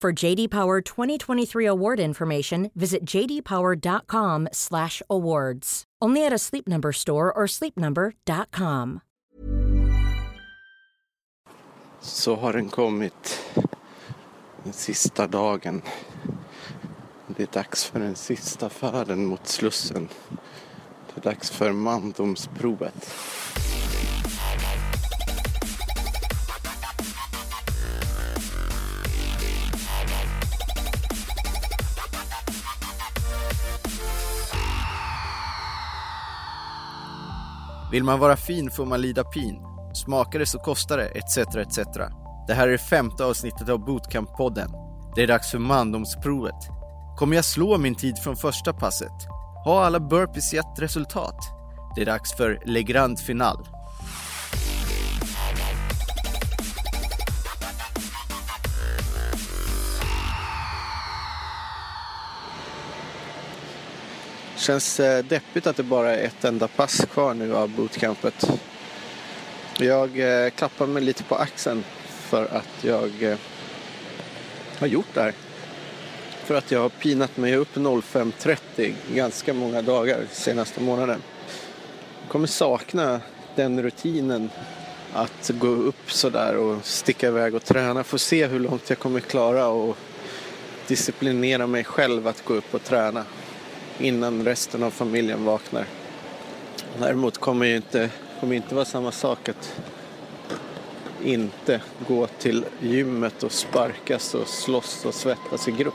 For JD Power 2023 award information, visit jdpower.com/awards. Only at a Sleep Number store or sleepnumber.com. Så har den kommit. Den sista dagen. Det är dags för den sista färden mot Slussen. Det är dags för mandomsprovet. Vill man vara fin får man lida pin. Smakar det så kostar det, etc. etc. Det här är det femte avsnittet av Bootcamp-podden. Det är dags för mandomsprovet. Kommer jag slå min tid från första passet? Har alla burpees gett resultat? Det är dags för Le Grand Final. Känns eh, deppigt att det bara är ett enda pass kvar nu av bootcampet. Jag eh, klappar mig lite på axeln för att jag eh, har gjort det här. För att jag har pinat mig upp 05.30 ganska många dagar senaste månaden. Jag kommer sakna den rutinen att gå upp sådär och sticka iväg och träna. Få se hur långt jag kommer klara och disciplinera mig själv att gå upp och träna innan resten av familjen vaknar. Däremot kommer det inte, kommer inte vara samma sak att inte gå till gymmet och sparkas och slåss och svettas i grupp.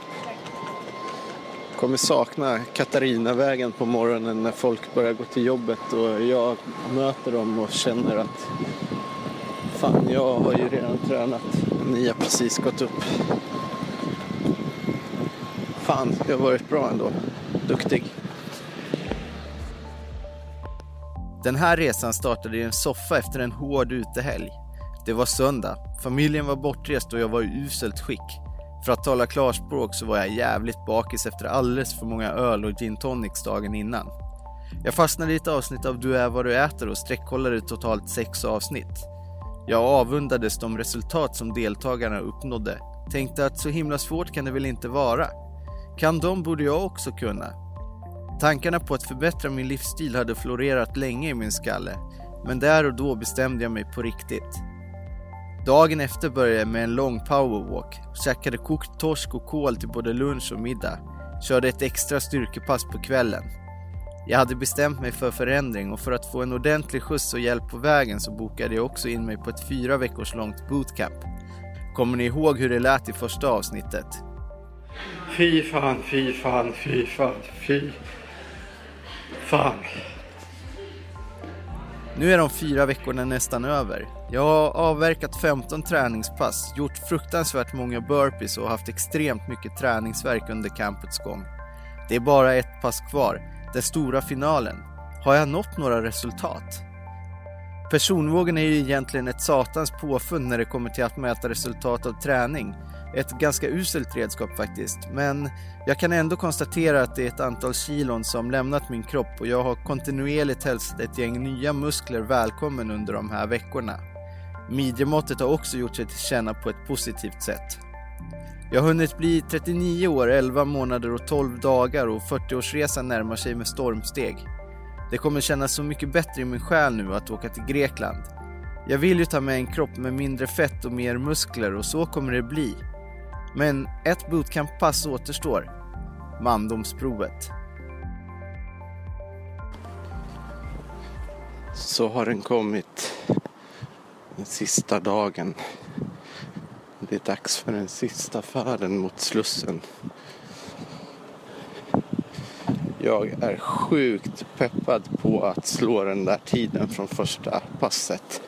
Kommer sakna Katarinavägen på morgonen när folk börjar gå till jobbet och jag möter dem och känner att fan, jag har ju redan tränat. Ni har precis gått upp. Fan, jag har varit bra ändå. Duktig. Den här resan startade i en soffa efter en hård utehelg. Det var söndag, familjen var bortrest och jag var i uselt skick. För att tala klarspråk så var jag jävligt bakis efter alldeles för många öl och gin tonics dagen innan. Jag fastnade i ett avsnitt av Du är vad du äter och sträckkollade totalt sex avsnitt. Jag avundades de resultat som deltagarna uppnådde. Tänkte att så himla svårt kan det väl inte vara. Kan de borde jag också kunna. Tankarna på att förbättra min livsstil hade florerat länge i min skalle, men där och då bestämde jag mig på riktigt. Dagen efter började jag med en lång powerwalk, käkade kokt torsk och kål till både lunch och middag, körde ett extra styrkepass på kvällen. Jag hade bestämt mig för förändring och för att få en ordentlig skjuts och hjälp på vägen så bokade jag också in mig på ett fyra veckors långt bootcamp. Kommer ni ihåg hur det lät i första avsnittet? Fy fan, fy fan, fy fan, fy fan. Nu är de fyra veckorna nästan över. Jag har avverkat 15 träningspass, gjort fruktansvärt många burpees och haft extremt mycket träningsverk under campets gång. Det är bara ett pass kvar, den stora finalen. Har jag nått några resultat? Personvågen är ju egentligen ett satans påfund när det kommer till att mäta resultat av träning. Ett ganska uselt redskap faktiskt, men jag kan ändå konstatera att det är ett antal kilon som lämnat min kropp och jag har kontinuerligt hälsat ett gäng nya muskler välkommen under de här veckorna. Midjemåttet har också gjort sig till känna på ett positivt sätt. Jag har hunnit bli 39 år, 11 månader och 12 dagar och 40-årsresan närmar sig med stormsteg. Det kommer kännas så mycket bättre i min själ nu att åka till Grekland. Jag vill ju ta med en kropp med mindre fett och mer muskler och så kommer det bli. Men ett bootcamp-pass återstår. mandomsprovet. Så har den kommit. Den sista dagen. Det är dags för den sista färden mot Slussen. Jag är sjukt peppad på att slå den där tiden från första passet.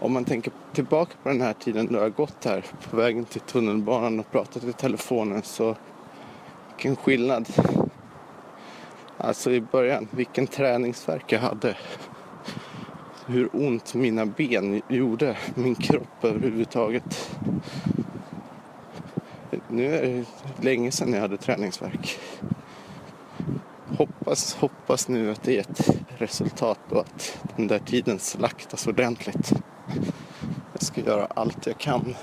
Om man tänker tillbaka på den här tiden då har gått här på vägen till tunnelbanan och pratat i telefonen så vilken skillnad. Alltså i början, vilken träningsverk jag hade. Hur ont mina ben gjorde, min kropp överhuvudtaget. Nu är det länge sedan jag hade träningsverk. Hoppas, hoppas nu att det är ett resultat och att den där tiden slaktas ordentligt. Jag ska göra allt jag kan.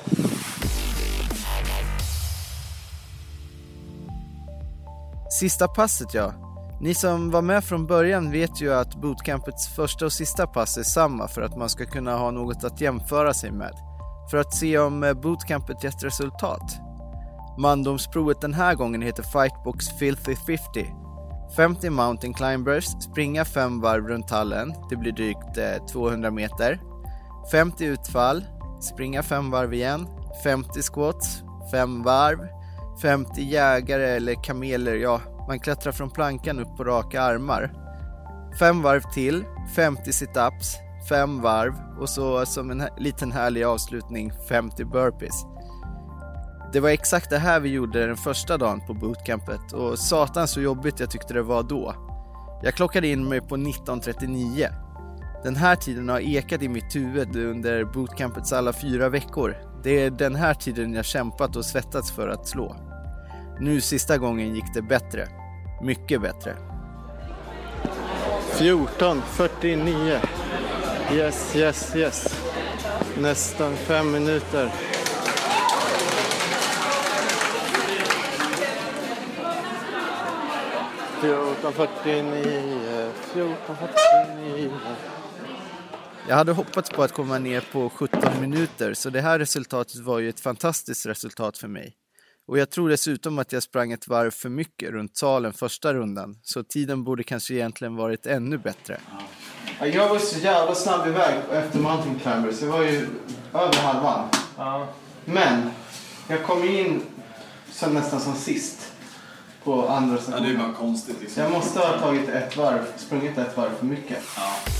Sista passet ja. Ni som var med från början vet ju att bootcampets första och sista pass är samma för att man ska kunna ha något att jämföra sig med. För att se om eh, bootcampet gett resultat. Mandomsprovet den här gången heter Fightbox Filthy 50. 50 mountain climbers, springa fem varv runt hallen, det blir drygt eh, 200 meter. 50 utfall, springa fem varv igen, 50 squats, fem varv, 50 jägare eller kameler, ja, man klättrar från plankan upp på raka armar. Fem varv till, 50 situps, fem varv och så som en liten härlig avslutning 50 burpees. Det var exakt det här vi gjorde den första dagen på bootcampet och satan så jobbigt jag tyckte det var då. Jag klockade in mig på 19.39. Den här tiden har ekat i mitt huvud under bootcampets alla fyra veckor. Det är den här tiden jag kämpat och svettats för att slå. Nu sista gången gick det bättre. Mycket bättre. 14.49. Yes, yes, yes. Nästan fem minuter. Fjorton fyrtionio, fjorton fyrtionio. Jag hade hoppats på att komma ner på 17 minuter så det här resultatet var ju ett fantastiskt resultat för mig. Och jag tror dessutom att jag sprang ett varv för mycket runt salen första rundan så tiden borde kanske egentligen varit ännu bättre. Ja, Jag var så jävla snabb iväg efter Mountain Climbers. Jag var ju över halvan. Ja. Men jag kom in som nästan som sist på andra ja, det är stationen. bara konstigt liksom. Jag måste ha tagit ett varv, sprungit ett varv för mycket. Ja.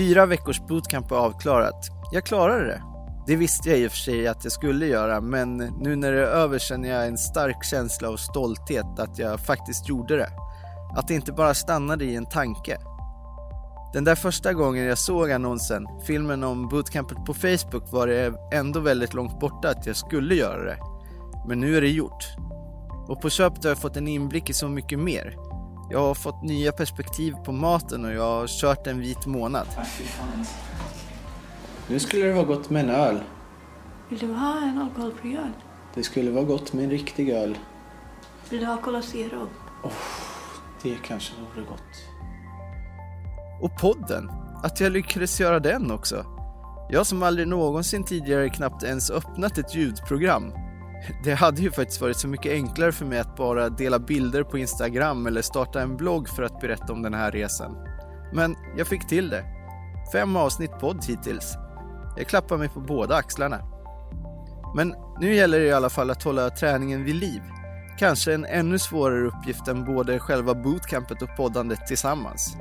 Fyra veckors bootcamp är avklarat. Jag klarade det. Det visste jag i och för sig att jag skulle göra, men nu när det är över känner jag en stark känsla av stolthet att jag faktiskt gjorde det. Att det inte bara stannade i en tanke. Den där första gången jag såg annonsen, filmen om bootcampet på Facebook, var det ändå väldigt långt borta att jag skulle göra det. Men nu är det gjort. Och på köpet har jag fått en inblick i så mycket mer. Jag har fått nya perspektiv på maten och jag har kört en vit månad. Nu skulle det vara gott med en öl. Vill du ha en alkoholfri öl? Det skulle vara gott med en riktig öl. Vill du ha Cola Zero? Det kanske vore gott. Och podden, att jag lyckades göra den också. Jag som aldrig någonsin tidigare knappt ens öppnat ett ljudprogram. Det hade ju faktiskt varit så mycket enklare för mig att bara dela bilder på Instagram eller starta en blogg för att berätta om den här resan. Men jag fick till det. Fem avsnitt podd hittills. Jag klappar mig på båda axlarna. Men nu gäller det i alla fall att hålla träningen vid liv. Kanske en ännu svårare uppgift än både själva bootcampet och poddandet tillsammans.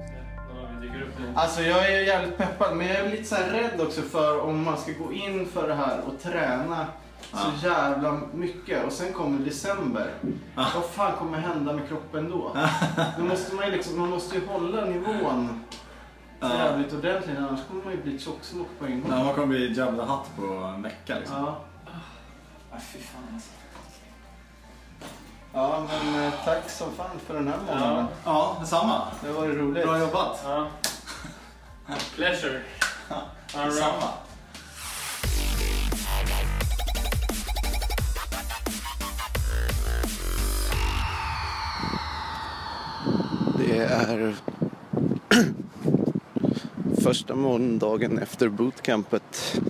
Alltså jag är jävligt peppad men jag är lite så här rädd också för om man ska gå in för det här och träna så jävla mycket och sen kommer december. Vad fan kommer hända med kroppen då? då måste man, ju liksom, man måste ju hålla nivån Ja. jävligt ordentligt annars kommer man ju bli tjocksmock på en gång. Nej, man kommer bli the Hutt på en vecka liksom. Ja. Nej, fy fan alltså. ja men eh, tack som fan för den här månaden. Ja, detsamma. Det var roligt. Bra jobbat. Ja. Pleasure. Detsamma. Det är första måndagen efter bootcampet.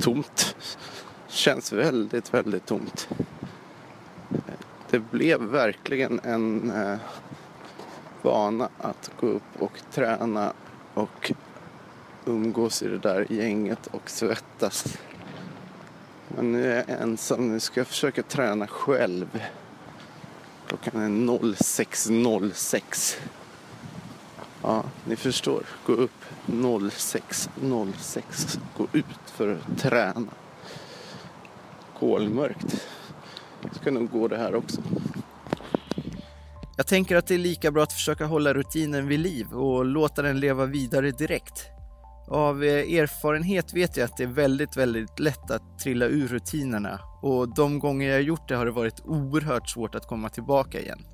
Tomt. Känns väldigt, väldigt tomt. Det blev verkligen en eh, vana att gå upp och träna och umgås i det där gänget och svettas. Men nu är jag ensam. Nu ska jag försöka träna själv. Klockan är 06.06. Ja, ni förstår. Gå upp 06.06. Gå ut för att träna. Kolmörkt. Ska nog gå det här också. Jag tänker att det är lika bra att försöka hålla rutinen vid liv och låta den leva vidare direkt. Av eh, erfarenhet vet jag att det är väldigt, väldigt lätt att trilla ur rutinerna och de gånger jag gjort det har det varit oerhört svårt att komma tillbaka igen.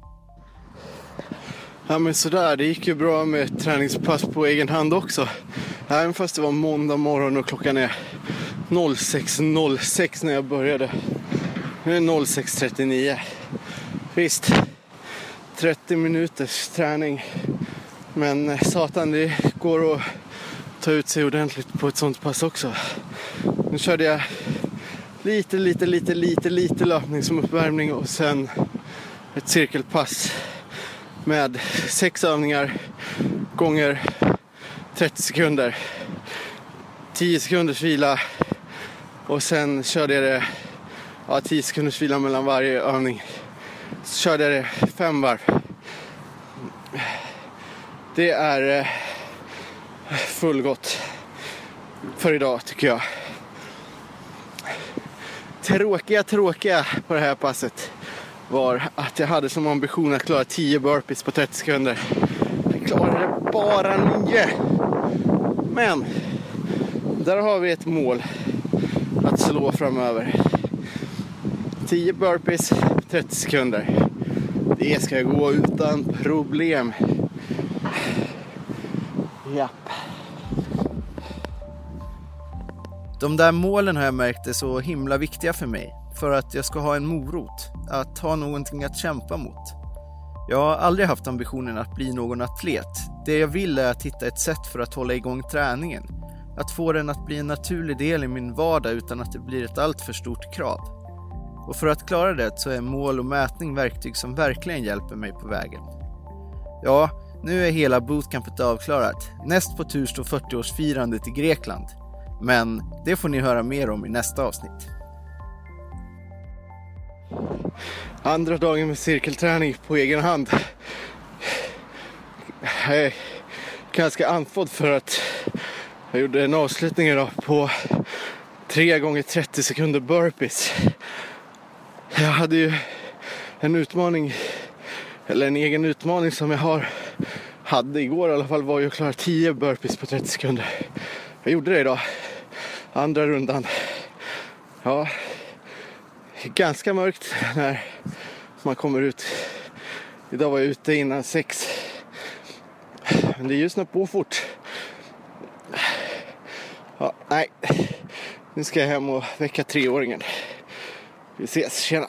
Ja men sådär, det gick ju bra med träningspass på egen hand också. Även fast det var måndag morgon och klockan är 06.06 när jag började. Nu är det 06.39. Visst, 30 minuters träning. Men eh, satan, det går att ta ut sig ordentligt på ett sånt pass också. Nu körde jag lite, lite, lite, lite, lite löpning som uppvärmning och sen ett cirkelpass med sex övningar gånger 30 sekunder. 10 sekunders vila och sen körde jag det ja, 10 sekunders vila mellan varje övning. Så körde jag det fem varv. Det är eh, fullgott för idag tycker jag. Tråkiga, tråkiga på det här passet var att jag hade som ambition att klara 10 burpees på 30 sekunder. Jag klarade bara 9. Men där har vi ett mål att slå framöver. 10 burpees på 30 sekunder. Det ska gå utan problem. De där målen har jag märkt är så himla viktiga för mig för att jag ska ha en morot, att ha någonting att kämpa mot. Jag har aldrig haft ambitionen att bli någon atlet. Det jag vill är att hitta ett sätt för att hålla igång träningen. Att få den att bli en naturlig del i min vardag utan att det blir ett alltför stort krav. Och för att klara det så är mål och mätning verktyg som verkligen hjälper mig på vägen. Ja, nu är hela bootcampet avklarat. Näst på tur står 40-årsfirandet i Grekland. Men det får ni höra mer om i nästa avsnitt. Andra dagen med cirkelträning på egen hand. Jag är ganska andfådd för att jag gjorde en avslutning idag på 3 gånger 30 sekunder burpees. Jag hade ju en utmaning, eller en egen utmaning som jag har, hade igår i alla fall, var ju att klara 10 burpees på 30 sekunder. Jag gjorde det idag, andra rundan. Ja, ganska mörkt när man kommer ut. Idag var jag ute innan sex. Men det ljusnar på fort. Ja, nej, nu ska jag hem och väcka treåringen. Vi ses, tjena!